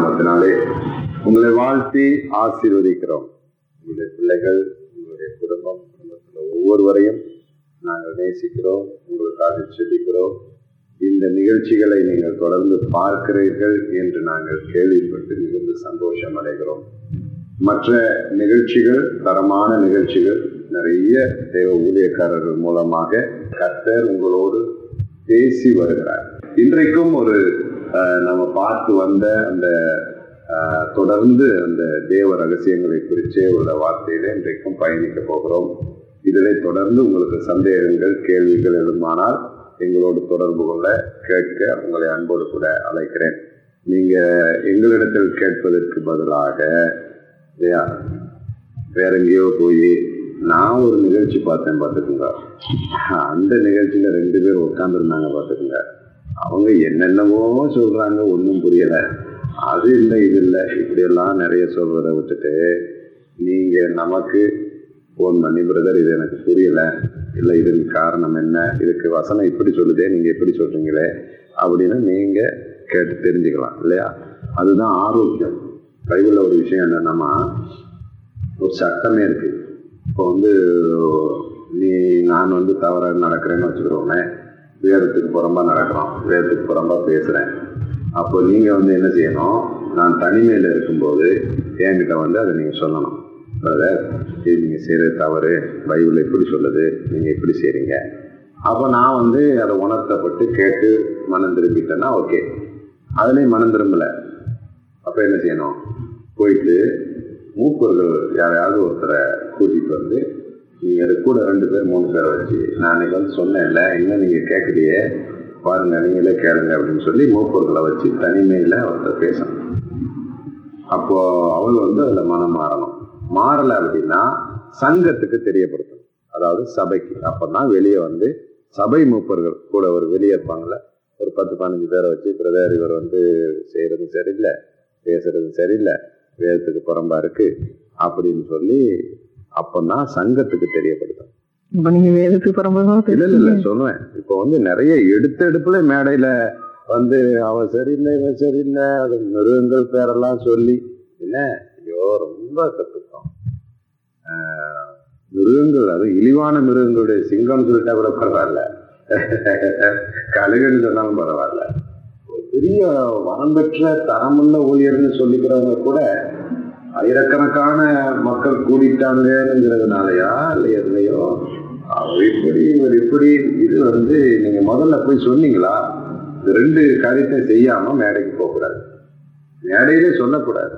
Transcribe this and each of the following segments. நாமத்தினாலே உங்களை வாழ்த்தி ஆசீர்வதிக்கிறோம் உங்களுடைய பிள்ளைகள் உங்களுடைய குடும்பம் குடும்பத்தில் ஒவ்வொருவரையும் நாங்கள் நேசிக்கிறோம் உங்களுக்காக செல்லிக்கிறோம் இந்த நிகழ்ச்சிகளை நீங்கள் தொடர்ந்து பார்க்கிறீர்கள் என்று நாங்கள் கேள்விப்பட்டு மிகுந்த சந்தோஷம் அடைகிறோம் மற்ற நிகழ்ச்சிகள் தரமான நிகழ்ச்சிகள் நிறைய தேவ ஊழியக்காரர்கள் மூலமாக கர்த்தர் உங்களோடு பேசி வருகிறார் இன்றைக்கும் ஒரு நம்ம பார்த்து வந்த அந்த தொடர்ந்து அந்த தேவ ரகசியங்களை குறித்து உள்ள வார்த்தையில இன்றைக்கும் பயணிக்க போகிறோம் இதில் தொடர்ந்து உங்களுக்கு சந்தேகங்கள் கேள்விகள் எழுமானால் எங்களோடு தொடர்பு கொள்ள கேட்க உங்களை அன்போடு கூட அழைக்கிறேன் நீங்க எங்களிடத்தில் கேட்பதற்கு பதிலாக வேற எங்கேயோ போய் நான் ஒரு நிகழ்ச்சி பார்த்தேன் பார்த்துக்குங்க அந்த நிகழ்ச்சியில ரெண்டு பேர் உட்காந்துருந்தாங்க பார்த்துக்குங்க அவங்க என்னென்னவோ சொல்கிறாங்க ஒன்றும் புரியலை அது இல்லை இது இல்லை இப்படியெல்லாம் நிறைய சொல்கிறத விட்டுட்டு நீங்கள் நமக்கு ஃபோன் பண்ணி பிரதர் இது எனக்கு புரியலை இல்லை இதுக்கு காரணம் என்ன இதுக்கு வசனம் இப்படி சொல்லுதே நீங்கள் எப்படி சொல்கிறீங்களே அப்படின்னு நீங்கள் கேட்டு தெரிஞ்சுக்கலாம் இல்லையா அதுதான் ஆரோக்கியம் பைபிளில் ஒரு விஷயம் என்னென்னா ஒரு சட்டமே இருக்குது இப்போ வந்து நீ நான் வந்து தவறாக நடக்கிறேன்னு வச்சுக்கிறோமே வேதத்துக்கு புறம்பாக நடக்கிறோம் வேதத்துக்கு புறம்பாக பேசுகிறேன் அப்போ நீங்கள் வந்து என்ன செய்யணும் நான் தனிமையில் இருக்கும்போது என்கிட்ட வந்து அதை நீங்கள் சொல்லணும் பிரதர் இது நீங்கள் செய்கிற தவறு பைபிள் எப்படி சொல்லுது நீங்கள் எப்படி செய்கிறீங்க அப்போ நான் வந்து அதை உணர்த்தப்பட்டு கேட்டு மனம் திரும்பிட்டேன்னா ஓகே அதுலேயும் மனம் திரும்பலை அப்போ என்ன செய்யணும் போயிட்டு மூப்பர்கள் யாரையாவது ஒருத்தரை கூட்டிகிட்டு வந்து நீங்கள் கூட ரெண்டு பேர் மூணு பேரை வச்சு நான் அன்றைக்கி வந்து சொன்னேன்ல என்ன நீங்கள் கேட்குறியே பாருங்க நீங்களே கேளுங்க அப்படின்னு சொல்லி மூப்பொருளை வச்சு தனிமையில் அவர்கிட்ட பேசணும் அப்போது அவள் வந்து அதில் மனம் மாறணும் மாறலை அப்படின்னா சங்கத்துக்கு தெரியப்படுத்தணும் அதாவது சபைக்கு அப்போ தான் வெளியே வந்து சபை மூப்பர்கள் கூட ஒரு வெளியே இருப்பாங்களே ஒரு பத்து பதினஞ்சு பேரை வச்சு பிரதர் இவர் வந்து செய்கிறது சரியில்லை பேசுறது சரியில்லை வேதத்துக்கு புறம்பா இருக்குது அப்படின்னு சொல்லி அப்பதான் சங்கத்துக்கு தெரியப்படுத்தும் நீங்க வேதத்துக்கு பரம்பரை இல்ல சொல்லுவேன் இப்ப வந்து நிறைய எடுத்த மேடையில வந்து அவ சரியில்லை இவன் சரியில்லை அது மிருகங்கள் பேரெல்லாம் சொல்லி என்ன ஐயோ ரொம்ப கத்துக்கும் மிருகங்கள் அது இழிவான மிருகங்களுடைய சிங்கம்னு சொல்லிட்டா கூட பரவாயில்ல கழுகுன்னு சொன்னாலும் பரவாயில்ல பெரிய வனம் பெற்ற தரமுள்ள ஊழியர்னு சொல்லிக்கிறவங்க கூட ஆயிரக்கணக்கான மக்கள் கூடிட்டாங்கிறதுனாலயா இல்லை எதுலையோ அவர் எப்படி இவர் எப்படி இது வந்து நீங்க முதல்ல போய் சொன்னீங்களா ரெண்டு காரியத்தை செய்யாம மேடைக்கு போகக்கூடாது மேடையிலே சொல்லக்கூடாது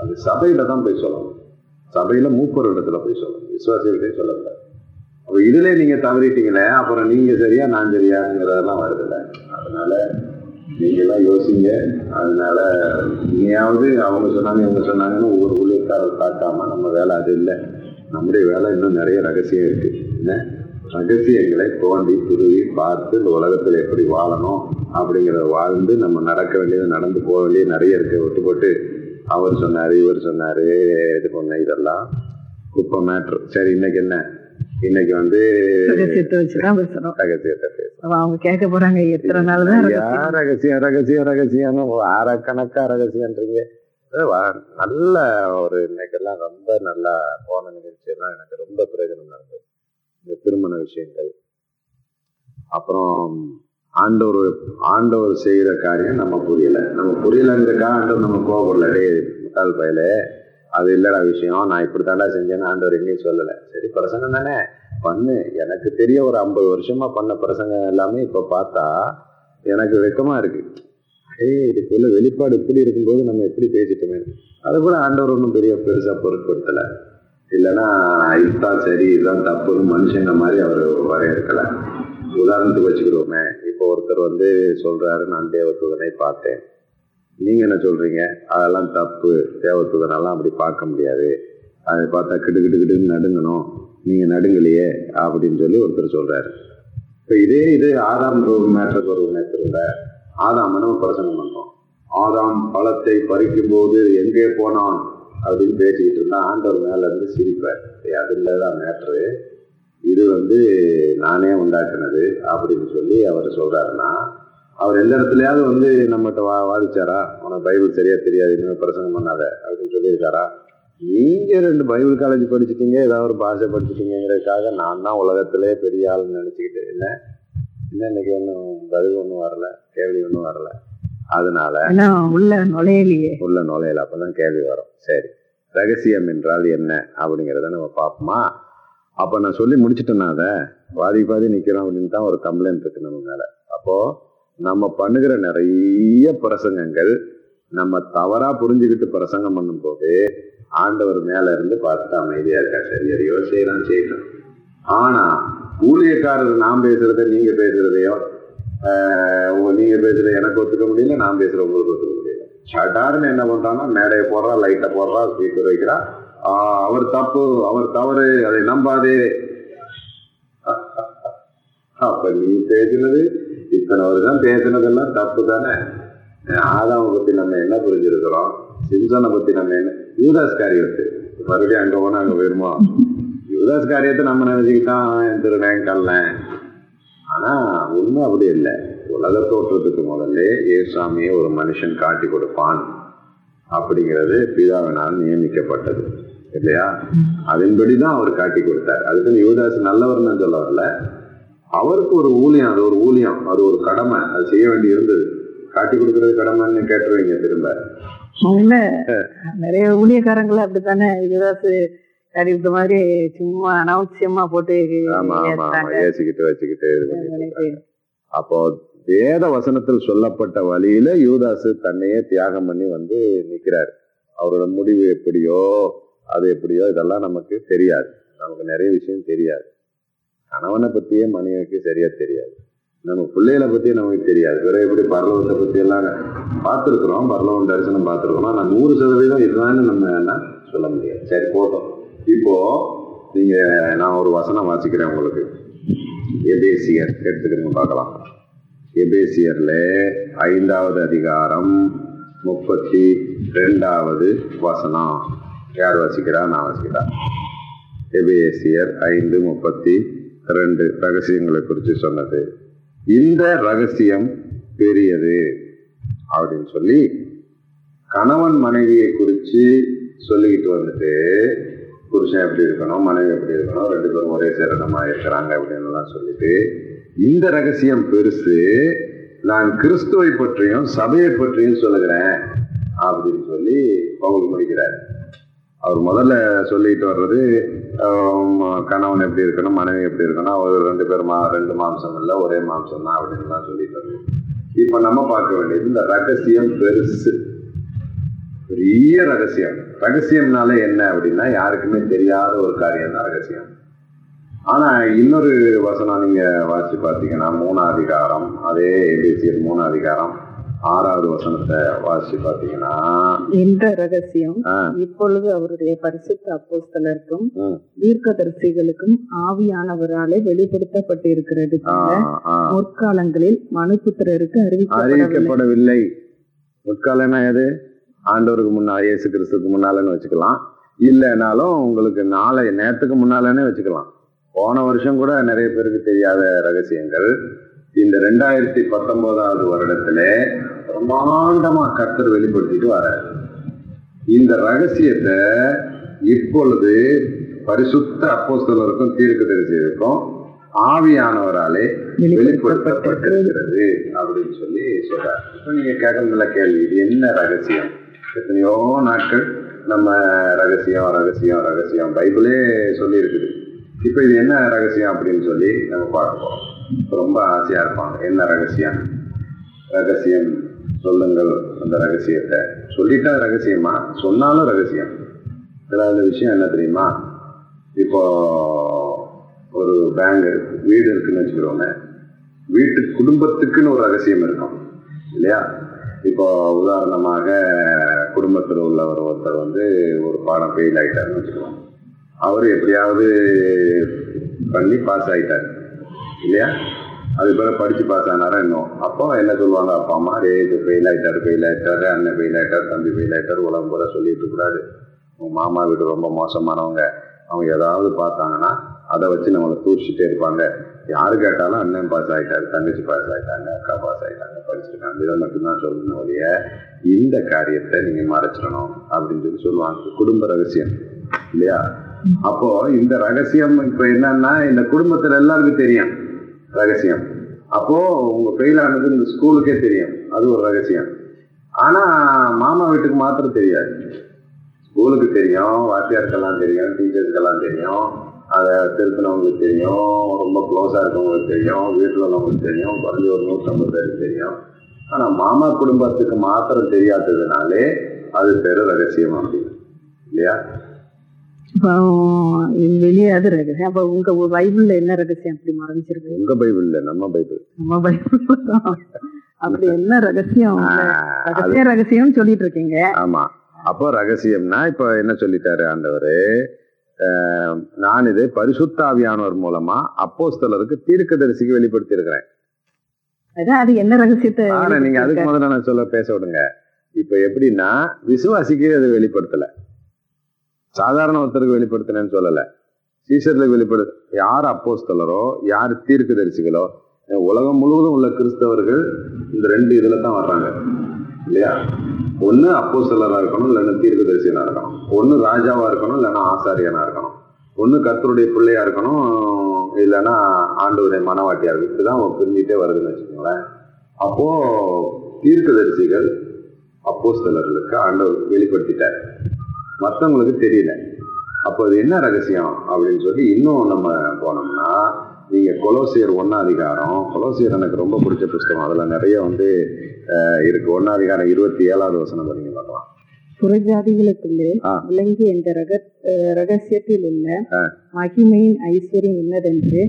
அது சபையில தான் போய் சொல்லணும் சபையில மூப்பர் இடத்துல போய் சொல்லணும் விசுவாசிகளே சொல்லக்கூடாது அப்போ இதுல நீங்க தவறிட்டீங்களே அப்புறம் நீங்க சரியா நான் சரியாங்கிறதெல்லாம் வருதுல்ல அதனால நீங்கெல்லாம் யோசிங்க அதனால இனியாவது அவங்க சொன்னாங்க இவங்க சொன்னாங்கன்னு ஒவ்வொரு ஊழியர்காரர் பார்க்காம நம்ம வேலை அது இல்லை நம்முடைய வேலை இன்னும் நிறைய ரகசியம் இருக்கு என்ன ரகசியங்களை தோண்டி துருவி பார்த்து இந்த உலகத்தில் எப்படி வாழணும் அப்படிங்கிறத வாழ்ந்து நம்ம நடக்க வேண்டியது நடந்து போக வேண்டியது நிறைய இருக்கு போட்டு அவர் சொன்னார் இவர் சொன்னார் இது பண்ண இதெல்லாம் குப்பை மேட்ரு சரி இன்னைக்கு என்ன இன்னைக்கு வந்து ரகசியத்தை வச்சுதான் ரகசியத்தை பேசணும் அவங்க கேட்க போறாங்க எத்தனை நாள் தான் யார் ரகசியம் ரகசியம் ரகசியம்னு ஆறக்கணக்கா ரகசியன்றீங்க நல்ல ஒரு இன்னைக்கெல்லாம் ரொம்ப நல்லா போன நிகழ்ச்சியெல்லாம் எனக்கு ரொம்ப பிரயோஜனம் நடந்தது இந்த திருமண விஷயங்கள் அப்புறம் ஆண்டவர் ஆண்டவர் செய்கிற காரியம் நம்ம புரியல நம்ம புரியலைங்கிறக்கா ஆண்டவர் நம்ம கோபம் டே முட்டாள் பயலே அது இல்லடா விஷயம் நான் இப்படி தாண்டா செஞ்சேன்னு ஆண்டவர் எங்கேயும் சொல்லலை சரி பிரசங்கம் தானே பண்ணு எனக்கு தெரிய ஒரு ஐம்பது வருஷமா பண்ண பிரசங்கம் எல்லாமே இப்போ பார்த்தா எனக்கு வெக்கமா இருக்கு ஏய் இதுக்குள்ள வெளிப்பாடு இப்படி இருக்கும்போது நம்ம எப்படி பேசிட்டோமே அது கூட ஆண்டவர் ஒன்றும் பெரிய பெருசா பொருட்படுத்தலை இல்லைன்னா இதுதான் சரி இதுதான் தப்புன்னு மனுஷங்க மாதிரி அவர் வரையறுக்கல உதாரணத்துக்கு வச்சுக்கிறோமே இப்போ ஒருத்தர் வந்து சொல்றாரு நான் தேவத்துவனை பார்த்தேன் நீங்கள் என்ன சொல்கிறீங்க அதெல்லாம் தப்பு தேவத்துவரெல்லாம் அப்படி பார்க்க முடியாது அதை பார்த்தா கிட்டு கிட்டு கிட்டுன்னு நடுங்கணும் நீங்கள் நடுங்கலையே அப்படின்னு சொல்லி ஒருத்தர் சொல்கிறாரு இப்போ இதே இது ஆதாம் மேட்டருக்கு ஒரு நேரத்தில் ஆதாம் நம்ம பிரசனம் பண்ணுறோம் ஆதாம் பழத்தை பறிக்கும் போது எங்கே போனான் அப்படின்னு பேசிக்கிட்டு இருந்தால் ஆண்டவர் மேலேருந்து இருந்து சிரிப்பார் அது இல்லை தான் மேட்ரு இது வந்து நானே உண்டாக்குனது அப்படின்னு சொல்லி அவர் சொல்கிறாருன்னா அவர் எந்த இடத்துலயாவது வந்து நம்மகிட்ட வா வாதிச்சாரா உனக்கு பைபிள் சரியா தெரியாது இனிமேல் பிரசங்கம் பண்ணாத அப்படின்னு சொல்லியிருக்காரா நீங்க ரெண்டு பைபிள் காலேஜ் படிச்சுட்டீங்க ஏதாவது ஒரு பாஷை படிச்சுட்டீங்கிறதுக்காக நான் தான் உலகத்திலே பெரிய ஆள்னு நினச்சிக்கிட்டு என்ன என்ன இன்னைக்கு ஒன்றும் பதில் ஒன்றும் வரல கேள்வி ஒன்றும் வரல அதனால உள்ள நுழையலையே உள்ள நுழையல அப்பதான் கேள்வி வரும் சரி ரகசியம் என்றால் என்ன அப்படிங்கிறத நம்ம பார்ப்போமா அப்போ நான் சொல்லி முடிச்சுட்டேன்னா அதை பாதி பாதி நிக்கிறோம் அப்படின்னு தான் ஒரு கம்ப்ளைண்ட் இருக்கு நம்ம மேலே அப்போது நம்ம பண்ணுகிற நிறைய பிரசங்கங்கள் நம்ம தவறா புரிஞ்சுக்கிட்டு பிரசங்கம் பண்ணும்போது ஆண்டவர் மேல இருந்து பார்த்து அமைதியா இருக்கா சரி எதையோ செய்யலாம் செய்யலாம் ஆனா ஊழியக்காரர் நாம் பேசுறத நீங்க பேசுறதையோ நீங்க பேசுறது எனக்கு ஒத்துக்க முடியல நான் பேசுற உங்களுக்கு ஒத்துக்க முடியல சடார்னு என்ன பண்றான்னா மேடையை போடுறா லைட்டை போடுறா ஸ்பீக்கர் வைக்கிறா அவர் தப்பு அவர் தவறு அதை நம்பாதே அப்ப நீ பேசினது இத்தனை வருஷம் பேசினதெல்லாம் தப்பு தானே ஆதாவை பற்றி நம்ம என்ன புரிஞ்சிருக்கிறோம் சிம்சனை பற்றி நம்ம என்ன யூதாஸ் காரியத்து மறுபடியும் அங்கே போனால் அங்கே போயிருமா யூதாஸ் காரியத்தை நம்ம நினச்சிக்கிட்டான் திருடன் கல்லன் ஆனால் உண்மை அப்படி இல்லை உலக தோற்றத்துக்கு முதல்ல ஏசாமியை ஒரு மனுஷன் காட்டி கொடுப்பான் அப்படிங்கிறது பிதாவினால் நியமிக்கப்பட்டது இல்லையா அதன்படி தான் அவர் காட்டி கொடுத்தார் அதுக்கு யுவதாசு நல்லவர்னு சொல்ல வரல அவருக்கு ஒரு ஊழியம் அது ஒரு ஊழியம் அது ஒரு கடமை அது செய்ய வேண்டி இருந்தது காட்டி கொடுக்கறது கடமைன்னு கேட்டுருவீங்க திரும்ப நிறைய ஊழியக்காரங்களை அப்படித்தானே இதுதாசு அறிவித்த மாதிரி சும்மா அனாவசியமா போட்டு ஏசிக்கிட்டு வச்சுக்கிட்டு அப்போ வேத வசனத்தில் சொல்லப்பட்ட வழியில யூதாசு தன்னையே தியாகம் பண்ணி வந்து நிக்கிறாரு அவரோட முடிவு எப்படியோ அது எப்படியோ இதெல்லாம் நமக்கு தெரியாது நமக்கு நிறைய விஷயம் தெரியாது கணவனை பற்றியே மனைவிக்கு சரியாக தெரியாது நம்ம பிள்ளைகளை பற்றியே நமக்கு தெரியாது வேற எப்படி பரலவத்தை பற்றி எல்லாம் பார்த்துருக்குறோம் பரலவன் தரிசனம் பார்த்துருக்கோம் நான் நூறு சதவீதம் இதுதான்னு நம்ம என்ன சொல்ல முடியாது சரி போட்டோம் இப்போது நீங்கள் நான் ஒரு வசனம் வாசிக்கிறேன் உங்களுக்கு எபேசியர் எடுத்துக்கிறீங்க பார்க்கலாம் எபேசியரில் ஐந்தாவது அதிகாரம் முப்பத்தி ரெண்டாவது வசனம் யார் வசிக்கிறா நான் வசிக்கிறா எபேசியர் ஐந்து முப்பத்தி ரெண்டு ரகசியங்களை குறித்து சொன்னது இந்த ரகசியம் பெரியது அப்படின்னு சொல்லி கணவன் மனைவியை குறித்து சொல்லிக்கிட்டு வந்துட்டு புருஷன் எப்படி இருக்கணும் மனைவி எப்படி இருக்கணும் ரெண்டு பேரும் ஒரே சேரணமாக இருக்கிறாங்க அப்படின்னுலாம் சொல்லிட்டு இந்த ரகசியம் பெருசு நான் கிறிஸ்துவை பற்றியும் சபையை பற்றியும் சொல்லுகிறேன் அப்படின்னு சொல்லி பகுதி முடிக்கிறார் அவர் முதல்ல சொல்லிட்டு வர்றது கணவன் எப்படி இருக்கணும் மனைவி எப்படி இருக்கணும் அவர் ரெண்டு பேர் மா ரெண்டு மாம்சம் இல்லை ஒரே மாம்சம் தான் தான் சொல்லிட்டு வர்றது இப்போ நம்ம பார்க்க வேண்டியது இந்த ரகசியம் பெருசு பெரிய ரகசியம் ரகசியம்னால என்ன அப்படின்னா யாருக்குமே தெரியாத ஒரு காரியம் தான் ரகசியம் ஆனா இன்னொரு வசனம் நீங்க வாசி பார்த்தீங்கன்னா மூணாதிகாரம் அதே எபிசியல் மூணாதிகாரம் ஆறாவது வசனத்தை வாசி பாத்தீங்கன்னா இந்த ரகசியம் இப்பொழுது அவருடைய பரிசுத்த அப்போஸ்தலருக்கும் தீர்க்கதரிசிகளுக்கும் ஆவியானவராலே வெளிப்படுத்தப்பட்டிருக்கிறது முற்காலங்களில் மனுபுத்திரருக்கு அறிவிக்கப்படவில்லை முற்காலம்னா எது ஆண்டவருக்கு முன்னால் இயேசு கிறிஸ்துக்கு முன்னாலன்னு வச்சுக்கலாம் இல்லைனாலும் உங்களுக்கு நாளை நேரத்துக்கு முன்னாலன்னு வச்சுக்கலாம் போன வருஷம் கூட நிறைய பேருக்கு தெரியாத ரகசியங்கள் இந்த ரெண்டாயிரத்தி பத்தொன்பதாவது வருடத்துல பிரமாண்டமா கர்த்தர் வெளிப்படுத்திட்டு வர இந்த ரகசியத்தை இப்பொழுது பரிசுத்த அப்போஸ்தலருக்கும் தீர்க்க தரிசிக்கும் ஆவியானவராலே வெளிப்படுத்தப்பட்டிருக்கிறது அப்படின்னு சொல்லி சொல்றாரு இப்போ நீங்க கேட்கல கேள்வி இது என்ன ரகசியம் எத்தனையோ நாட்கள் நம்ம ரகசியம் ரகசியம் ரகசியம் பைபிளே சொல்லி இருக்குது இப்போ இது என்ன ரகசியம் அப்படின்னு சொல்லி நம்ம பார்க்க போறோம் ரொம்ப ஆசையாக இருப்பாங்க என்ன ரகசியம் ரகசியம் சொல்லுங்கள் அந்த ரகசியத்தை சொல்லிட்டா ரகசியமா சொன்னாலும் ரகசியம் இதில் விஷயம் என்ன தெரியுமா இப்போ ஒரு பேங்க் வீடு இருக்குன்னு வச்சுக்கிறோங்க வீட்டு குடும்பத்துக்குன்னு ஒரு ரகசியம் இருக்கும் இல்லையா இப்போ உதாரணமாக குடும்பத்தில் உள்ள ஒரு ஒருத்தர் வந்து ஒரு பாடம் ஃபெயில் ஆகிட்டாருன்னு வச்சுக்கிறோம் அவர் எப்படியாவது பண்ணி பாஸ் ஆகிட்டார் இல்லையா அது பிறகு படிச்சு பாஸ் நேரம் இன்னும் அப்போ என்ன சொல்லுவாங்க அப்பா அம்மா ரே இது ஃபெயில் ஆகிட்டார் ஃபெயில் ஆகிட்டாரு அண்ணன் ஃபெயில் ஆகிட்டார் தம்பி ஃபெயில் ஆகிட்டார் உலகம் போல சொல்லிட்டு கூடாது உங்கள் மாமா வீடு ரொம்ப மோசமானவங்க அவங்க ஏதாவது பார்த்தாங்கன்னா அதை வச்சு நம்மளை தூச்சிட்டே இருப்பாங்க யாரு கேட்டாலும் அண்ணன் பாஸ் ஆகிட்டாரு தங்கச்சி பாஸ் ஆகிட்டாங்க அக்கா பாஸ் ஆகிட்டாங்க படிச்சிருக்காங்க இதை மட்டும்தான் சொல்லணும் ஒழிய இந்த காரியத்தை நீங்கள் மறைச்சிடணும் அப்படின்னு சொல்லி சொல்லுவாங்க குடும்ப ரகசியம் இல்லையா அப்போ இந்த ரகசியம் இப்போ என்னன்னா இந்த குடும்பத்தில் எல்லாருக்கும் தெரியும் ரகசியம் அப்போ உங்க ஃபெயில் ஆனது இந்த ஸ்கூலுக்கே தெரியும் அது ஒரு ரகசியம் ஆனா மாமா வீட்டுக்கு மாத்திரம் தெரியாது ஸ்கூலுக்கு தெரியும் வாத்தியாருக்கெல்லாம் தெரியும் டீச்சர்ஸ்க்கெல்லாம் தெரியும் அதை திருத்தினவங்களுக்கு தெரியும் ரொம்ப க்ளோஸாக இருக்கவங்களுக்கு தெரியும் வீட்டில் உள்ளவங்களுக்கு தெரியும் குறைஞ்ச ஒரு நூற்றம்பது பேருக்கு தெரியும் ஆனால் மாமா குடும்பத்துக்கு மாத்திரம் தெரியாததுனாலே அது பெரு ரகசியம் அப்படின்னு இல்லையா வெளியாது ரகசியம் அப்ப உங்க பைபிள்ல என்ன ரகசியம் அப்படி மறைஞ்சிருக்கு உங்க பைபிள்ல நம்ம பைபிள் நம்ம பைபிள் அப்படி என்ன ரகசியம் ரகசிய ரகசியம் சொல்லிட்டு இருக்கீங்க ஆமா அப்போ ரகசியம்னா இப்ப என்ன சொல்லிட்டாரு ஆண்டவரு நான் இதை பரிசுத்தாவியானவர் மூலமா அப்போஸ்தலருக்கு தீர்க்க தரிசிக்கு வெளிப்படுத்தி இருக்கிறேன் அது என்ன ரகசியத்தை நீங்க அதுக்கு முதல்ல நான் சொல்ல பேச விடுங்க இப்ப எப்படின்னா விசுவாசிக்கு அதை வெளிப்படுத்தலை சாதாரண ஒருத்தருக்கு வெளிப்படுத்தினேன்னு சொல்லலை சீசர்களுக்கு வெளிப்படு யார் அப்போஸ்தலரோ யார் தீர்க்கு தரிசிகளோ உலகம் முழுவதும் உள்ள கிறிஸ்தவர்கள் இந்த ரெண்டு இதில் தான் வர்றாங்க இல்லையா ஒன்று அப்போஸ்தலராக இருக்கணும் இல்லைன்னா தீர்க்கு தரிசியனாக இருக்கணும் ஒன்று ராஜாவாக இருக்கணும் இல்லைன்னா ஆசாரியனாக இருக்கணும் ஒன்று கத்தருடைய பிள்ளையாக இருக்கணும் இல்லைன்னா ஆண்டவருடைய மனவாட்டியாக இருக்கும் இப்படிதான் தான் பிரிஞ்சுட்டே வருதுன்னு வச்சுக்கோங்களேன் அப்போது தீர்க்கதரிசிகள் அப்போஸ்தலர்களுக்கு ஆண்டவர் வெளிப்படுத்திட்டார் மற்றவங்களுக்கு தெரியல அப்போ அது என்ன ரகசியம் அப்படின்னு சொல்லி இன்னும் நம்ம போனோம்னா நீங்கள் கொலோசியர் ஒன்னாதிகாரம் கொலோசியர் எனக்கு ரொம்ப பிடிச்ச புஸ்தகம் அதில் நிறைய வந்து இருக்கு ஒன்னாதிகாரம் இருபத்தி ஏழாவது வசனம் நீங்கள் பார்க்கலாம் புறஜாதிகளுக்குள்ளே விளங்கி ரக ரகசியத்தில் உள்ள மகிமையின் ஐஸ்வர்யம் என்னதென்று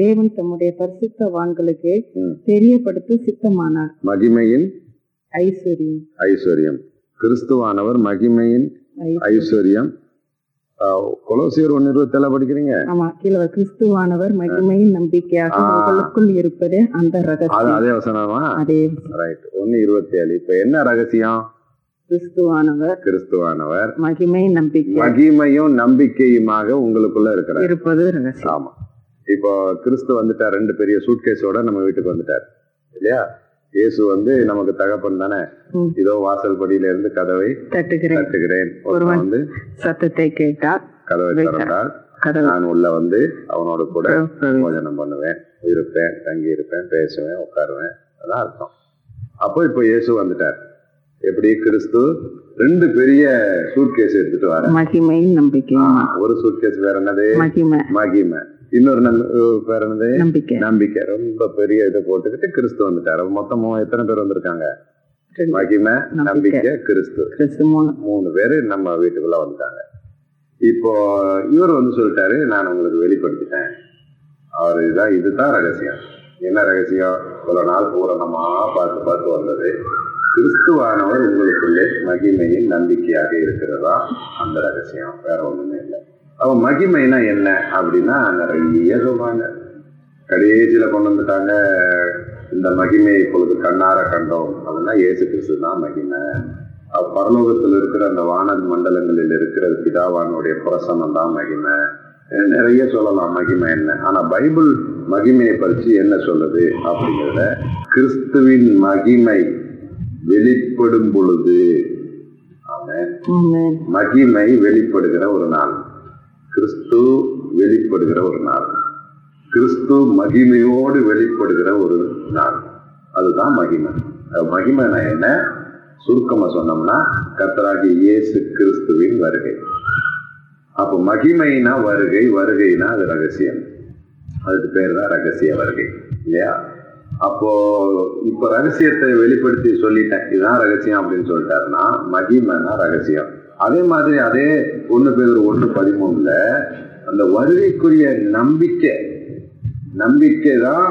தேவன் தம்முடைய பரிசுத்தவான்களுக்கு தெரியப்படுத்த சித்தமானார் மகிமையின் ஐஸ்வர்யம் ஐஸ்வர்யம் கிறிஸ்துவானவர் மகிமையின் ஐஸ்வர்யம் கொலோசியர் ஒன்னு இருபத்தி படிக்கிறீங்க ஆமா கீழே கிறிஸ்துவானவர் மகிமையின் நம்பிக்கையாக உங்களுக்குள் இருப்பது அந்த ரகசியம் அதே வசனமா அதே ரைட் ஒன்னு இருபத்தி ஏழு இப்ப என்ன ரகசியம் கிறிஸ்துவானவர் கிறிஸ்துவானவர் மகிமை நம்பிக்கை மகிமையும் நம்பிக்கையுமாக உங்களுக்குள்ள இருக்கிற இருப்பது ரகசியம் ஆமா இப்போ கிறிஸ்து வந்துட்டார் ரெண்டு பெரிய சூட்கேஸோட நம்ம வீட்டுக்கு வந்துட்டார் இல்லையா இயேசு வந்து நமக்கு தகப்பன் தானே இதோ வாசல் படியில இருந்து கதவை தட்டுகிறேன் ஒருவன் சத்தத்தை கேட்டால் கதவை திறந்தால் நான் உள்ள வந்து அவனோட கூட போஜனம் பண்ணுவேன் இருப்பேன் தங்கி இருப்பேன் பேசுவேன் உட்காருவேன் அதான் அர்த்தம் அப்போ இப்போ இயேசு வந்துட்டார் எப்படி கிறிஸ்து ரெண்டு பெரிய சூட்கேஸ் எடுத்துட்டு வர மகிமை நம்பிக்கை ஒரு சூட்கேஸ் வேற என்னது மகிமை மகிமை இன்னொரு பேர் என்னது நம்பிக்கை ரொம்ப பெரிய இதை போட்டுக்கிட்டு கிறிஸ்து வந்துட்டாரு மொத்தம் எத்தனை பேர் வந்திருக்காங்க மகிமை நம்பிக்கை கிறிஸ்து மூணு பேரு நம்ம வீட்டுக்குள்ள வந்துட்டாங்க இப்போ இவர் வந்து சொல்லிட்டாரு நான் உங்களுக்கு வெளிப்படுத்திட்டேன் அவர் இதுதான் இதுதான் ரகசியம் என்ன ரகசியம் இவ்வளவு நாள் பூரணமா பார்த்து பார்த்து வந்தது கிறிஸ்துவானவர் உங்களுக்குள்ளே மகிமையின் நம்பிக்கையாக இருக்கிறதா அந்த ரகசியம் வேற ஒண்ணுமே இல்லை அவன் மகிமைனா என்ன அப்படின்னா நிறைய சொல்றாங்க கடைசியில் கொண்டு வந்துட்டாங்க இந்த மகிமையை இப்பொழுது கண்ணார கண்டோம் அப்படின்னா ஏசு கிறிஸ்து தான் மகிமை பரலோகத்தில் இருக்கிற அந்த வானது மண்டலங்களில் இருக்கிற பிதாவானுடைய புரசனம் தான் மகிமை நிறைய சொல்லலாம் மகிமை என்ன ஆனா பைபிள் மகிமையை பற்றி என்ன சொல்லுது அப்படிங்கிறத கிறிஸ்துவின் மகிமை வெளிப்படும் பொழுது மகிமை வெளிப்படுகிற ஒரு நாள் கிறிஸ்து வெளிப்படுகிற ஒரு நாள் கிறிஸ்து மகிமையோடு வெளிப்படுகிற ஒரு நாள் அதுதான் மகிமை மகிமைனா என்ன சுருக்கமாக சொன்னோம்னா கத்தராகி இயேசு கிறிஸ்துவின் வருகை அப்போ மகிமைனா வருகை வருகைனா அது ரகசியம் அதுக்கு பேர் தான் ரகசிய வருகை இல்லையா அப்போ இப்போ ரகசியத்தை வெளிப்படுத்தி சொல்லிட்டேன் இதுதான் ரகசியம் அப்படின்னு சொல்லிட்டாருன்னா மகிமைனா ரகசியம் அதே மாதிரி அதே ஒன்று பேர் ஒன்று பதிமூணுல அந்த வருகைக்குரிய நம்பிக்கை நம்பிக்கை தான்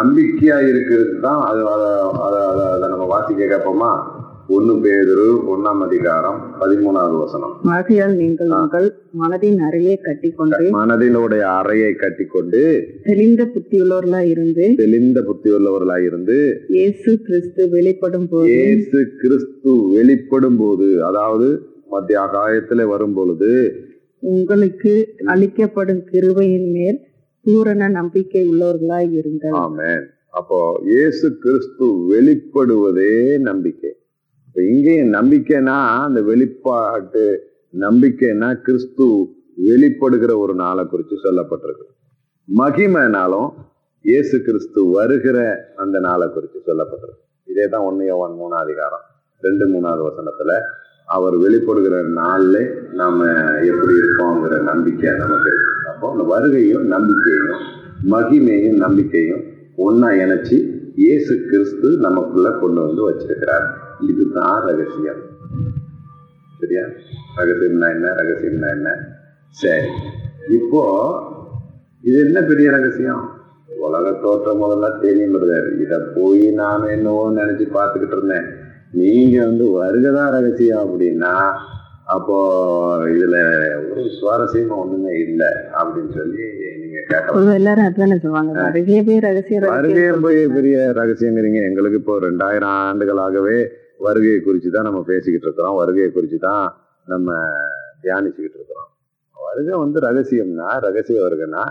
நம்பிக்கையா இருக்கிறது தான் அது அதை அதை நம்ம வாசிக்க கேட்போமா ஒன்னு பேதரு ஒன்னாம் அதிகாரம் பதிமூணாவது வசனம் ஆகையால் நீங்கள் உங்கள் மனதின் அறையை கட்டிக்கொண்டு மனதினுடைய அறையை கட்டிக்கொண்டு தெளிந்த புத்தியுள்ளவர்களா இருந்து தெளிந்த புத்தியுள்ளவர்களா இருந்து இயேசு கிறிஸ்து வெளிப்படும் போது இயேசு கிறிஸ்து வெளிப்படும் போது அதாவது மத்திய ஆகாயத்துல வரும் பொழுது உங்களுக்கு அளிக்கப்படும் கிருவையின் மேல் பூரண நம்பிக்கை உள்ளவர்களாய் இருங்கள் ஆமே அப்போ இயேசு கிறிஸ்து வெளிப்படுவதே நம்பிக்கை இங்கேயும் நம்பிக்கைனா அந்த வெளிப்பாட்டு நம்பிக்கைனா கிறிஸ்து வெளிப்படுகிற ஒரு நாளை குறித்து சொல்லப்பட்டிருக்கு மகிமைனாலும் இயேசு கிறிஸ்து வருகிற அந்த நாளை குறித்து சொல்லப்பட்டிருக்கு இதே தான் ஒன் மூணு அதிகாரம் ரெண்டு மூணாவது வசனத்துல அவர் வெளிப்படுகிற நாள்ல நாம எப்படி இருப்போங்கிற நம்பிக்கை நமக்கு அப்போ அந்த வருகையும் நம்பிக்கையும் மகிமையும் நம்பிக்கையும் ஒன்னா இணைச்சி இயேசு கிறிஸ்து நமக்குள்ள கொண்டு வந்து வச்சிருக்கிறார் இதுதான் ரகசியம் சரியா ரகசியம்னா என்ன ரகசியம்னா என்ன சரி இப்போ இது என்ன பெரிய ரகசியம் உலக தோற்றம் முதல்ல தெரியும் பிரதர் இதை போய் நான் என்னவோ நினைச்சு பார்த்துக்கிட்டு இருந்தேன் நீங்க வந்து வருகதான் ரகசியம் அப்படின்னா அப்போ இதுல ஒரு சுவாரஸ்யமா ஒண்ணுமே இல்லை அப்படின்னு சொல்லி நீங்க கேட்டோம் எல்லாரும் அதுதானே சொல்லுவாங்க பெரிய ரகசியம் வருகை பெரிய ரகசியங்கிறீங்க எங்களுக்கு இப்போ ரெண்டாயிரம் ஆண்டுகளாகவே வருகையை குறித்து தான் நம்ம பேசிக்கிட்டு இருக்கிறோம் வருகையை குறித்து தான் நம்ம தியானிச்சுக்கிட்டு இருக்கிறோம் வருகை வந்து ரகசியம்னா ரகசிய வருகைன்னா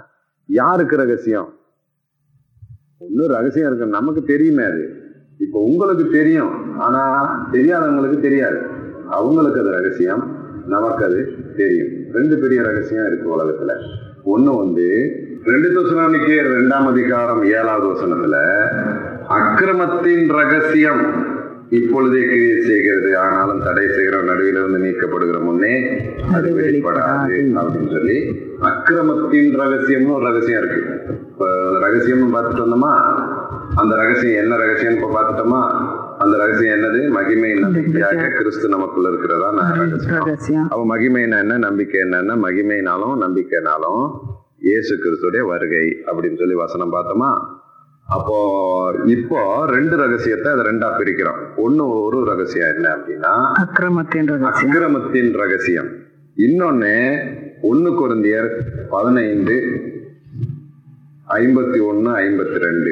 யாருக்கு ரகசியம் ஒன்றும் ரகசியம் இருக்கு நமக்கு தெரியுமே அது இப்போ உங்களுக்கு தெரியும் ஆனால் தெரியாதவங்களுக்கு தெரியாது அவங்களுக்கு அது ரகசியம் நமக்கு அது தெரியும் ரெண்டு பெரிய ரகசியம் இருக்கு உலகத்துல ஒன்று வந்து ரெண்டு தோசனிக்கு ரெண்டாம் அதிகாரம் ஏழாவது வசனத்துல அக்கிரமத்தின் ரகசியம் இப்பொழுதே கிரியை செய்கிறது ஆனாலும் தடை செய்கிற நடுவில் வந்து நீக்கப்படுகிற முன்னே அது வெளிப்படாது அப்படின்னு சொல்லி அக்கிரமத்தின் ரகசியம்னு ஒரு ரகசியம் இருக்கு இப்போ ரகசியம்னு பார்த்துட்டு வந்தோமா அந்த ரகசியம் என்ன ரகசியம் இப்போ பார்த்துட்டோமா அந்த ரகசியம் என்னது மகிமை நம்பிக்கையாக கிறிஸ்து நமக்குள்ள இருக்கிறதா ரகசியம் அவ மகிமை என்ன நம்பிக்கை என்னன்னா மகிமைனாலும் நம்பிக்கைனாலும் இயேசு கிறிஸ்துடைய வருகை அப்படின்னு சொல்லி வசனம் பார்த்தோமா அப்போ இப்போ ரெண்டு ரகசியத்தை அதை ரெண்டா பிரிக்கிறோம் ஒண்ணு ஒரு ரகசியம் என்ன அப்படின்னா அக்கிரமத்தின் ரகசியம் அக்கிரமத்தின் ரகசியம் இன்னொன்னு ஒன்னு குழந்தையர் பதினைந்து ஐம்பத்தி ஒன்னு ஐம்பத்தி ரெண்டு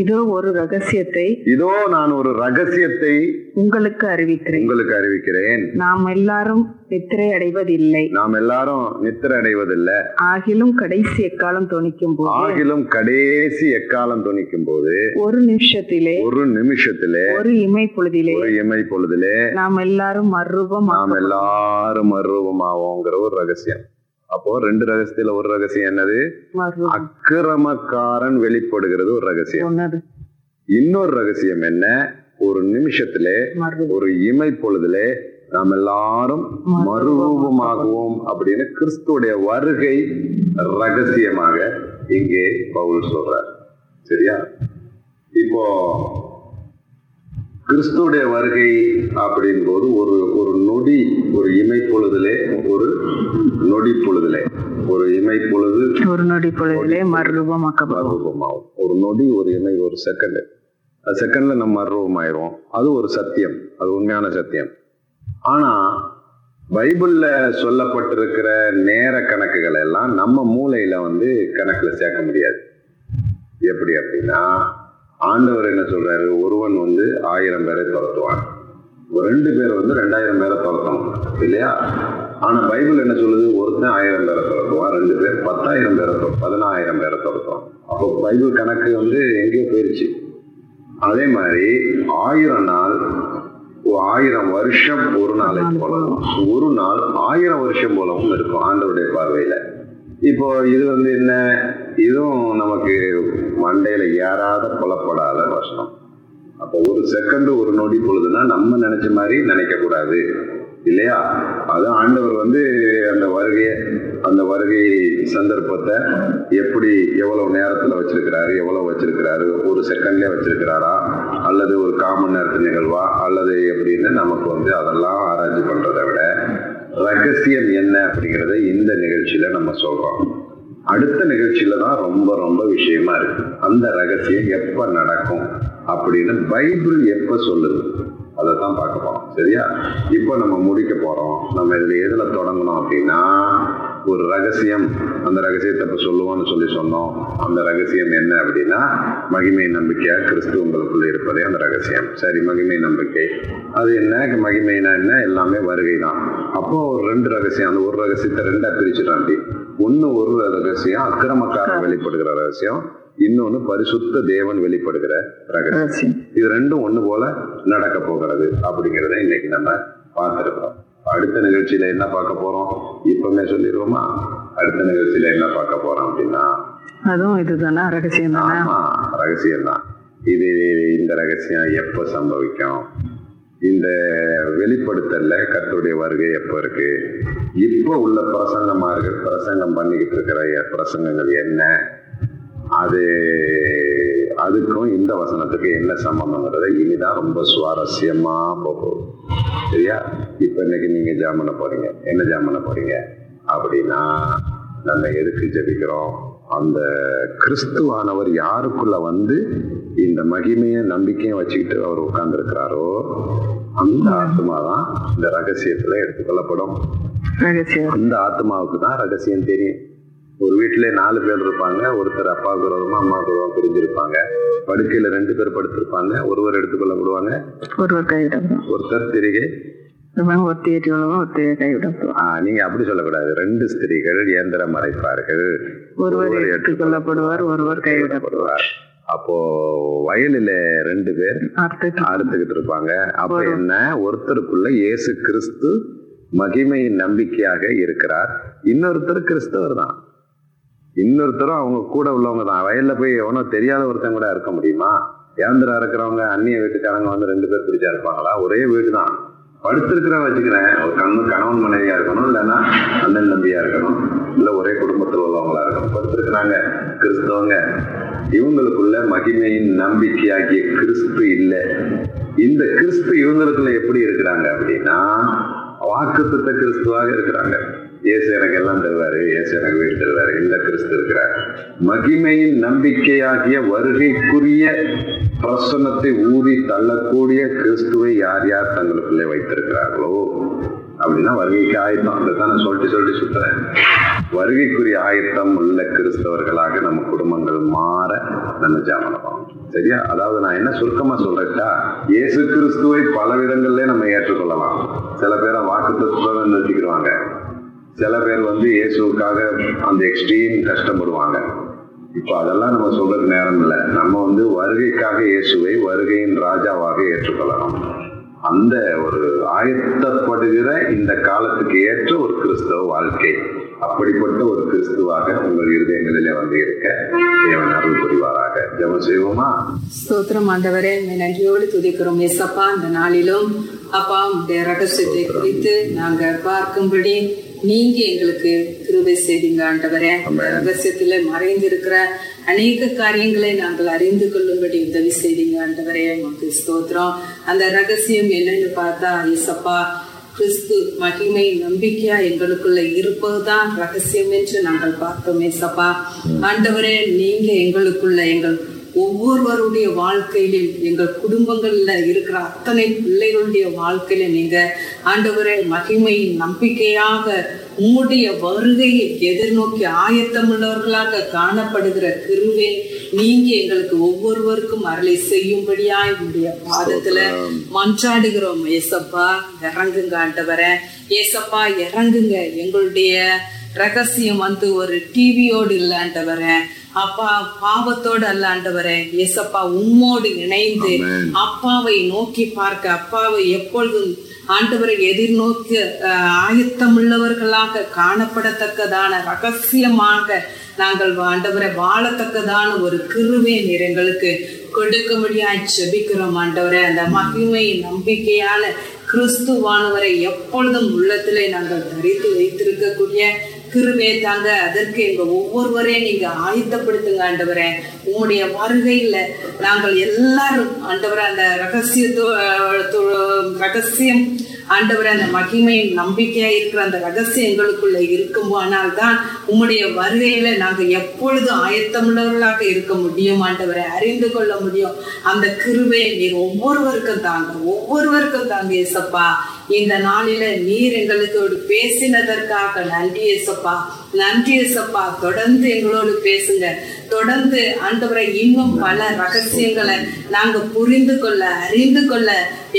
இதோ ஒரு ரகசியத்தை இதோ நான் ஒரு ரகசியத்தை உங்களுக்கு அறிவிக்கிறேன் உங்களுக்கு அறிவிக்கிறேன் நாம் எல்லாரும் நித்திரை அடைவதில்லை நாம் எல்லாரும் நித்திரை அடைவதில்லை ஆகிலும் கடைசி எக்காலம் துணிக்கும் போது ஆகிலும் கடைசி எக்காலம் துணிக்கும் போது ஒரு நிமிஷத்திலே ஒரு நிமிஷத்திலே ஒரு இமை பொழுதிலே ஒரு இமை பொழுதிலே நாம் எல்லாரும் மறுரூபம் நாம் எல்லாரும் மறுரூபமாவோங்கிற ஒரு ரகசியம் அப்போ ரெண்டு ரகசியத்துல ஒரு ரகசியம் என்னது அக்கிரமக்காரன் வெளிப்படுகிறது ஒரு ரகசியம் இன்னொரு ரகசியம் என்ன ஒரு நிமிஷத்துல ஒரு இமை பொழுதுல நாம் எல்லாரும் மறுரூபமாகுவோம் அப்படின்னு கிறிஸ்துடைய வருகை ரகசியமாக இங்கே பவுல் சொல்றார் சரியா இப்போ கிறிஸ்துடைய வருகை அப்படின் போது ஒரு ஒரு நொடி ஒரு இமை பொழுதிலே ஒரு நொடி பொழுதிலே ஒரு இமை பொழுது ஒரு நொடி பொழுதிலே மறுரூபமாக்கப்படும் ஒரு நொடி ஒரு இமை ஒரு செகண்ட் அது செகண்ட்ல நம்ம மறுரூபம் ஆயிரும் அது ஒரு சத்தியம் அது உண்மையான சத்தியம் ஆனா பைபிள்ல சொல்லப்பட்டிருக்கிற நேர கணக்குகள் எல்லாம் நம்ம மூளையில வந்து கணக்குல சேர்க்க முடியாது எப்படி அப்படின்னா ஆண்டவர் என்ன சொல்றாரு ஒருவன் வந்து ஆயிரம் பேரை துரத்துவான் ரெண்டு பேர் வந்து ரெண்டாயிரம் பேரை துரத்தணும் இல்லையா ஆனா பைபிள் என்ன சொல்லுது ஒருத்தன் ஆயிரம் பேரை துரத்துவான் ரெண்டு பேர் பத்தாயிரம் பேரை பதினாயிரம் பேரை துரத்தும் அப்போ பைபிள் கணக்கு வந்து எங்கேயோ போயிடுச்சு அதே மாதிரி ஆயிரம் நாள் ஆயிரம் வருஷம் ஒரு நாளை போலவும் ஒரு நாள் ஆயிரம் வருஷம் போலவும் இருக்கும் ஆண்டவருடைய பார்வையில இப்போ இது வந்து என்ன இதுவும் நமக்கு மண்டையில் ஏறாத கொலப்படாத வசனம் அப்போ ஒரு செகண்டு ஒரு நொடி பொழுதுன்னா நம்ம நினைச்ச மாதிரி நினைக்கக்கூடாது இல்லையா அது ஆண்டவர் வந்து அந்த வருகையை அந்த வருகை சந்தர்ப்பத்தை எப்படி எவ்வளவு நேரத்தில் வச்சிருக்கிறாரு எவ்வளவு வச்சிருக்கிறாரு ஒரு செகண்ட்லயே வச்சிருக்கிறாரா அல்லது ஒரு காமன் நேரத்து நிகழ்வா அல்லது எப்படின்னு நமக்கு வந்து அதெல்லாம் ஆராய்ச்சி பண்றதை விட ரகசியம் என்ன அப்படிங்கிறத இந்த நிகழ்ச்சியில் நம்ம சொல்கிறோம் அடுத்த நிகழ்ச்சியில தான் ரொம்ப ரொம்ப விஷயமா இருக்கு அந்த ரகசியம் எப்ப நடக்கும் அப்படின்னு பைபிள் எப்ப சொல்லுது அதை தான் பார்க்க போறோம் சரியா இப்போ நம்ம முடிக்க போறோம் நம்ம இதுல எதுல தொடங்கணும் அப்படின்னா ஒரு ரகசியம் அந்த ரகசியத்தை இப்போ சொல்லுவோம்னு சொல்லி சொன்னோம் அந்த ரகசியம் என்ன அப்படின்னா மகிமை நம்பிக்கையா கிறிஸ்துவங்களுக்குள்ள இருப்பதே அந்த ரகசியம் சரி மகிமை நம்பிக்கை அது என்ன மகிமைனா என்ன எல்லாமே வருகை தான் அப்போ ஒரு ரெண்டு ரகசியம் அந்த ஒரு ரகசியத்தை ரெண்டா பிரிச்சுட்டான் அப்படி ஒண்ணு ஒரு ரகசியம் அக்கிரமக்காரன் வெளிப்படுகிற ரகசியம் இன்னொன்னு பரிசுத்த தேவன் வெளிப்படுகிற ரகசியம் இது ரெண்டும் ஒண்ணு போல நடக்க போகிறது அப்படிங்கிறத இன்னைக்கு நம்ம பார்த்திருக்கிறோம் அடுத்த நிகழ்ச்சியில என்ன பார்க்க போறோம் இப்பவுமே சொல்லிடுவோமா அடுத்த நிகழ்ச்சியில என்ன பார்க்க போறோம் அப்படின்னா அதுவும் இதுதானா ரகசியம் தான் ரகசியம் தான் இது இந்த ரகசியம் எப்ப சம்பவிக்கும் இந்த வெளிப்படுத்தல கத்துடைய வருகை எப்போ இருக்கு இப்போ உள்ள பிரசங்கமார்கள் பிரசங்கம் பண்ணிக்கிட்டு இருக்கிற பிரசங்கங்கள் என்ன அது அதுக்கும் இந்த வசனத்துக்கு என்ன சம்பந்தங்கிறத இனிதான் ரொம்ப சுவாரஸ்யமா போகும் சரியா இப்ப இன்னைக்கு நீங்க ஜாம் பண்ண போறீங்க என்ன ஜாம் பண்ண போறீங்க அப்படின்னா நம்ம எதுக்கு ஜபிக்கிறோம் அந்த கிறிஸ்துவானவர் யாருக்குள்ள வந்து இந்த மகிமைய நம்பிக்கையும் வச்சுக்கிட்டு அவர் இருக்கிறாரோ அந்த ஆத்மா தான் இந்த ரகசியத்துல எடுத்துக்கொள்ளப்படும் அந்த ஆத்மாவுக்கு தான் ரகசியம் தெரியும் ஒரு வீட்டுல நாலு பேர் இருப்பாங்க ஒருத்தர் அப்பா விரோதமா அம்மா விரோதம் பிரிஞ்சிருப்பாங்க படுக்கையில ரெண்டு பேர் படுத்திருப்பாங்க ஒருவர் எடுத்துக்கொள்ளப்படுவாங்க ஒருவர் கைவிட ஒருத்தர் திரிகை நீங்க அப்படி சொல்லக்கூடாது ரெண்டு ஸ்திரீகள் இயந்திரம் மறைப்பார்கள் ஒருவர் எடுத்துக்கொள்ளப்படுவார் ஒருவர் கைவிடப்படுவார் அப்போ வயலில ரெண்டு பேர் அறுத்துக்கிட்டு இருப்பாங்க அப்ப என்ன ஒருத்தருக்குள்ள இயேசு கிறிஸ்து மகிமையின் நம்பிக்கையாக இருக்கிறார் இன்னொருத்தர் கிறிஸ்தவர் தான் இன்னொருத்தரும் அவங்க கூட உள்ளவங்க தான் வயல்ல போய் எவனோ தெரியாத ஒருத்தன் கூட இருக்க முடியுமா ஏந்திரா இருக்கிறவங்க அந்நிய வீட்டுக்காரங்க வந்து ரெண்டு பேர் பிடிச்சா இருப்பாங்களா ஒரே வீடு தான் படுத்திருக்கிற வச்சுக்கிறேன் ஒரு கண்ணு கணவன் மனைவியா இருக்கணும் இல்லைன்னா அண்ணன் நம்பியா இருக்கணும் இல்ல ஒரே குடும்பத்தில் உள்ளவங்களா இருக்கணும் படுத்திருக்கிறாங்க கிறிஸ்தவங்க இவங்களுக்குள்ள மகிமையின் நம்பிக்கையாகிய கிறிஸ்து இல்லை இந்த கிறிஸ்து இவங்களுக்குள்ள எப்படி இருக்கிறாங்க அப்படின்னா வாக்குத்த கிறிஸ்துவாக இருக்கிறாங்க இயேசு எனக்கு எல்லாம் தருவாரு இயேசு எனக்கு வீடு தருவாரு இந்த கிறிஸ்து இருக்கிறார் மகிமையின் நம்பிக்கையாகிய வருகைக்குரிய பிரசனத்தை ஊதி தள்ளக்கூடிய கிறிஸ்துவை யார் யார் தங்களுக்குள்ளே வைத்திருக்கிறார்களோ அப்படின்னா வருகைக்கு ஆயத்தம் அதை தான் நான் சொல்லிட்டு சொல்லிட்டு சுற்றுறேன் வருகைக்குரிய ஆயத்தம் உள்ள கிறிஸ்தவர்களாக நம்ம குடும்பங்கள் மாற நம்ம ஜாமனம் சரியா அதாவது நான் என்ன சுருக்கமா சொல்றேன்டா இயேசு கிறிஸ்துவை பல விதங்கள்ல நம்ம ஏற்றுக்கொள்ளலாம் சில பேரை வாக்கு தத்துவம் நிறுத்திக்கிடுவாங்க சில பேர் வந்து இயேசுக்காக அந்த எக்ஸ்ட்ரீம் கஷ்டப்படுவாங்க இப்போ அதெல்லாம் நம்ம சொல்றது நேரம் இல்லை நம்ம வந்து வருகைக்காக இயேசுவை வருகையின் ராஜாவாக ஏற்றுக்கொள்ளலாம் அந்த ஒரு ஆயத்தப்படுகிற இந்த காலத்துக்கு ஏற்ற ஒரு கிறிஸ்தவ வாழ்க்கை அப்படிப்பட்ட ஒரு கிறிஸ்துவாக உங்கள் இருதயங்களிலே வந்து இருக்க தேவன் அருள் புரிவாராக ஜம செய்வோமா ஸ்தோத்திரம் ஆண்டவரே நன்றியோடு துதிக்கிறோம் எஸ்அப்பா இந்த நாளிலும் அப்பா உடைய ரகசியத்தை குறித்து நாங்க பார்க்கும்படி நீங்க எங்களுக்கு கிருபை செய்தீங்க ஆண்டவரே மறைந்து மறைந்திருக்கிற அநேக காரியங்களை நாங்கள் அறிந்து கொள்ளும்படி உதவி செய்தீங்க ஆண்டவரே உங்களுக்கு ஸ்தோத்திரம் அந்த ரகசியம் என்னன்னு பார்த்தா ஐசப்பா கிறிஸ்து மகிமை நம்பிக்கையா எங்களுக்குள்ள இருப்பதுதான் ரகசியம் என்று நாங்கள் பார்த்தோம் ஏசப்பா ஆண்டவரே நீங்க எங்களுக்குள்ள எங்கள் ஒவ்வொருவருடைய வாழ்க்கையிலும் எங்கள் குடும்பங்கள்ல இருக்கிற அத்தனை பிள்ளைகளுடைய வாழ்க்கையில நீங்க ஆண்டவரை மகிமையின் நம்பிக்கையாக உம்முடைய வருகையை எதிர்நோக்கி ஆயத்தமுள்ளவர்களாக காணப்படுகிற கிருவே நீங்க எங்களுக்கு ஒவ்வொருவருக்கும் அருளை செய்யும்படியா உங்களுடைய பாதத்துல மன்றாடுகிறோம் ஏசப்பா இறங்குங்க ஆண்டவரை ஏசப்பா இறங்குங்க எங்களுடைய ரகசியம் வந்து ஒரு டிவியோடு இல்லாண்டு வரேன் அப்பா பாவத்தோடு அல்ல ஆண்டவரே எசப்பா உம்மோடு இணைந்து அப்பாவை நோக்கி பார்க்க அப்பாவை எப்பொழுதும் ஆண்டவரை எதிர்நோக்கி ஆயத்தமுள்ளவர்களாக காணப்படத்தக்கதான ரகசியமாக நாங்கள் ஆண்டவரை வாழத்தக்கதான ஒரு கிருவே கொடுக்க கொடுக்கும்படியாய் செபிக்கிறோம் ஆண்டவரை அந்த மகிமை நம்பிக்கையான கிறிஸ்துவானவரை எப்பொழுதும் உள்ளத்திலே நாங்கள் தரித்து வைத்திருக்கக்கூடிய கிருபே தாங்க அதற்கு எங்க ஒவ்வொருவரையும் நீங்க ஆயுத்தப்படுத்துங்க ஆண்டவரே உங்களுடைய வருகையில நாங்கள் எல்லாரும் ஆண்டவரை அந்த ரகசியத்தோ ரகசியம் ஆண்டவர அந்த மகிமையின் நம்பிக்கையா இருக்கிற அந்த ரகசியம் எங்களுக்குள்ள இருக்கும் தான் உம்முடைய வருகையில நாங்க எப்பொழுதும் ஆயத்தமுள்ளவர்களாக இருக்க முடியும் ஆண்டவரை அறிந்து கொள்ள முடியும் அந்த கிருவே நீர் ஒவ்வொருவருக்கும் தாங்க ஒவ்வொருவருக்கும் தாங்க ஏசப்பா இந்த நாளில நீர் எங்களோடு பேசினதற்காக நன்றி எசப்பா நன்றி எசப்பா தொடர்ந்து எங்களோடு பேசுங்க தொடர்ந்து ஆண்டவரை இன்னும் பல ரகசியங்களை நாங்க புரிந்து கொள்ள அறிந்து கொள்ள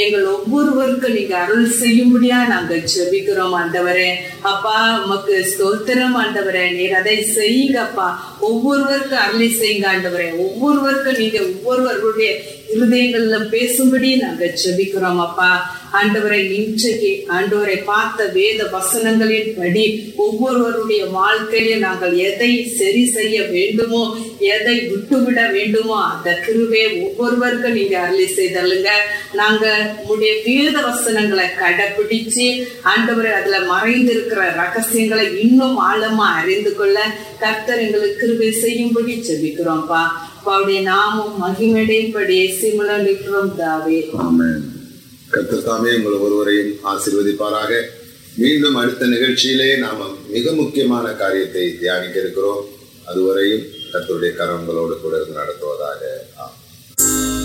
எங்கள் ஒவ்வொருவருக்கும் நீங்க அருள் செய்யும்படியா நாங்க செபிக்கிறோம் ஆண்டவரே அப்பா உமக்கு ஸ்தோத்திரம் ஆண்டவரே நீர் அதை செய்யுங்கப்பா ஒவ்வொருவருக்கும் அருளை செய்யுங்க ஆண்டவரே ஒவ்வொருவருக்கும் நீங்க ஒவ்வொருவர்களுடைய இருதயங்கள்ல பேசும்படி நாங்க செபிக்கிறோம் அப்பா ஆண்டவரை இன்றைக்கு ஆண்டவரை பார்த்த வேத வசனங்களின் படி ஒவ்வொருவருடைய வாழ்க்கையில நாங்கள் எதை சரி செய்ய வேண்டுமோ எதை விட்டுவிட வேண்டுமோ அந்த கிருவே ஒவ்வொருவருக்கு நீங்க அருளி செய்தல்லுங்க நாங்க உடைய வேத வசனங்களை கடைபிடிச்சு ஆண்டவரை அதுல மறைந்திருக்கிற ரகசியங்களை இன்னும் ஆழமா அறிந்து கொள்ள கர்த்தர் எங்களுக்கு கிருவை செய்யும்படி ஜெபிக்கிறோம்ப்பா அப்பாவுடைய நாமம் மகிமடையும்படி சிமிழல் தாவே கர்த்தர் தாமே உங்கள் ஒருவரையும் ஆசிர்வதிப்பாராக மீண்டும் அடுத்த நிகழ்ச்சியிலே நாம மிக முக்கியமான காரியத்தை தியானிக்க இருக்கிறோம் அதுவரையும் கர்த்தருடைய கரங்களோடு கூட நடத்துவதாக ஆமாம்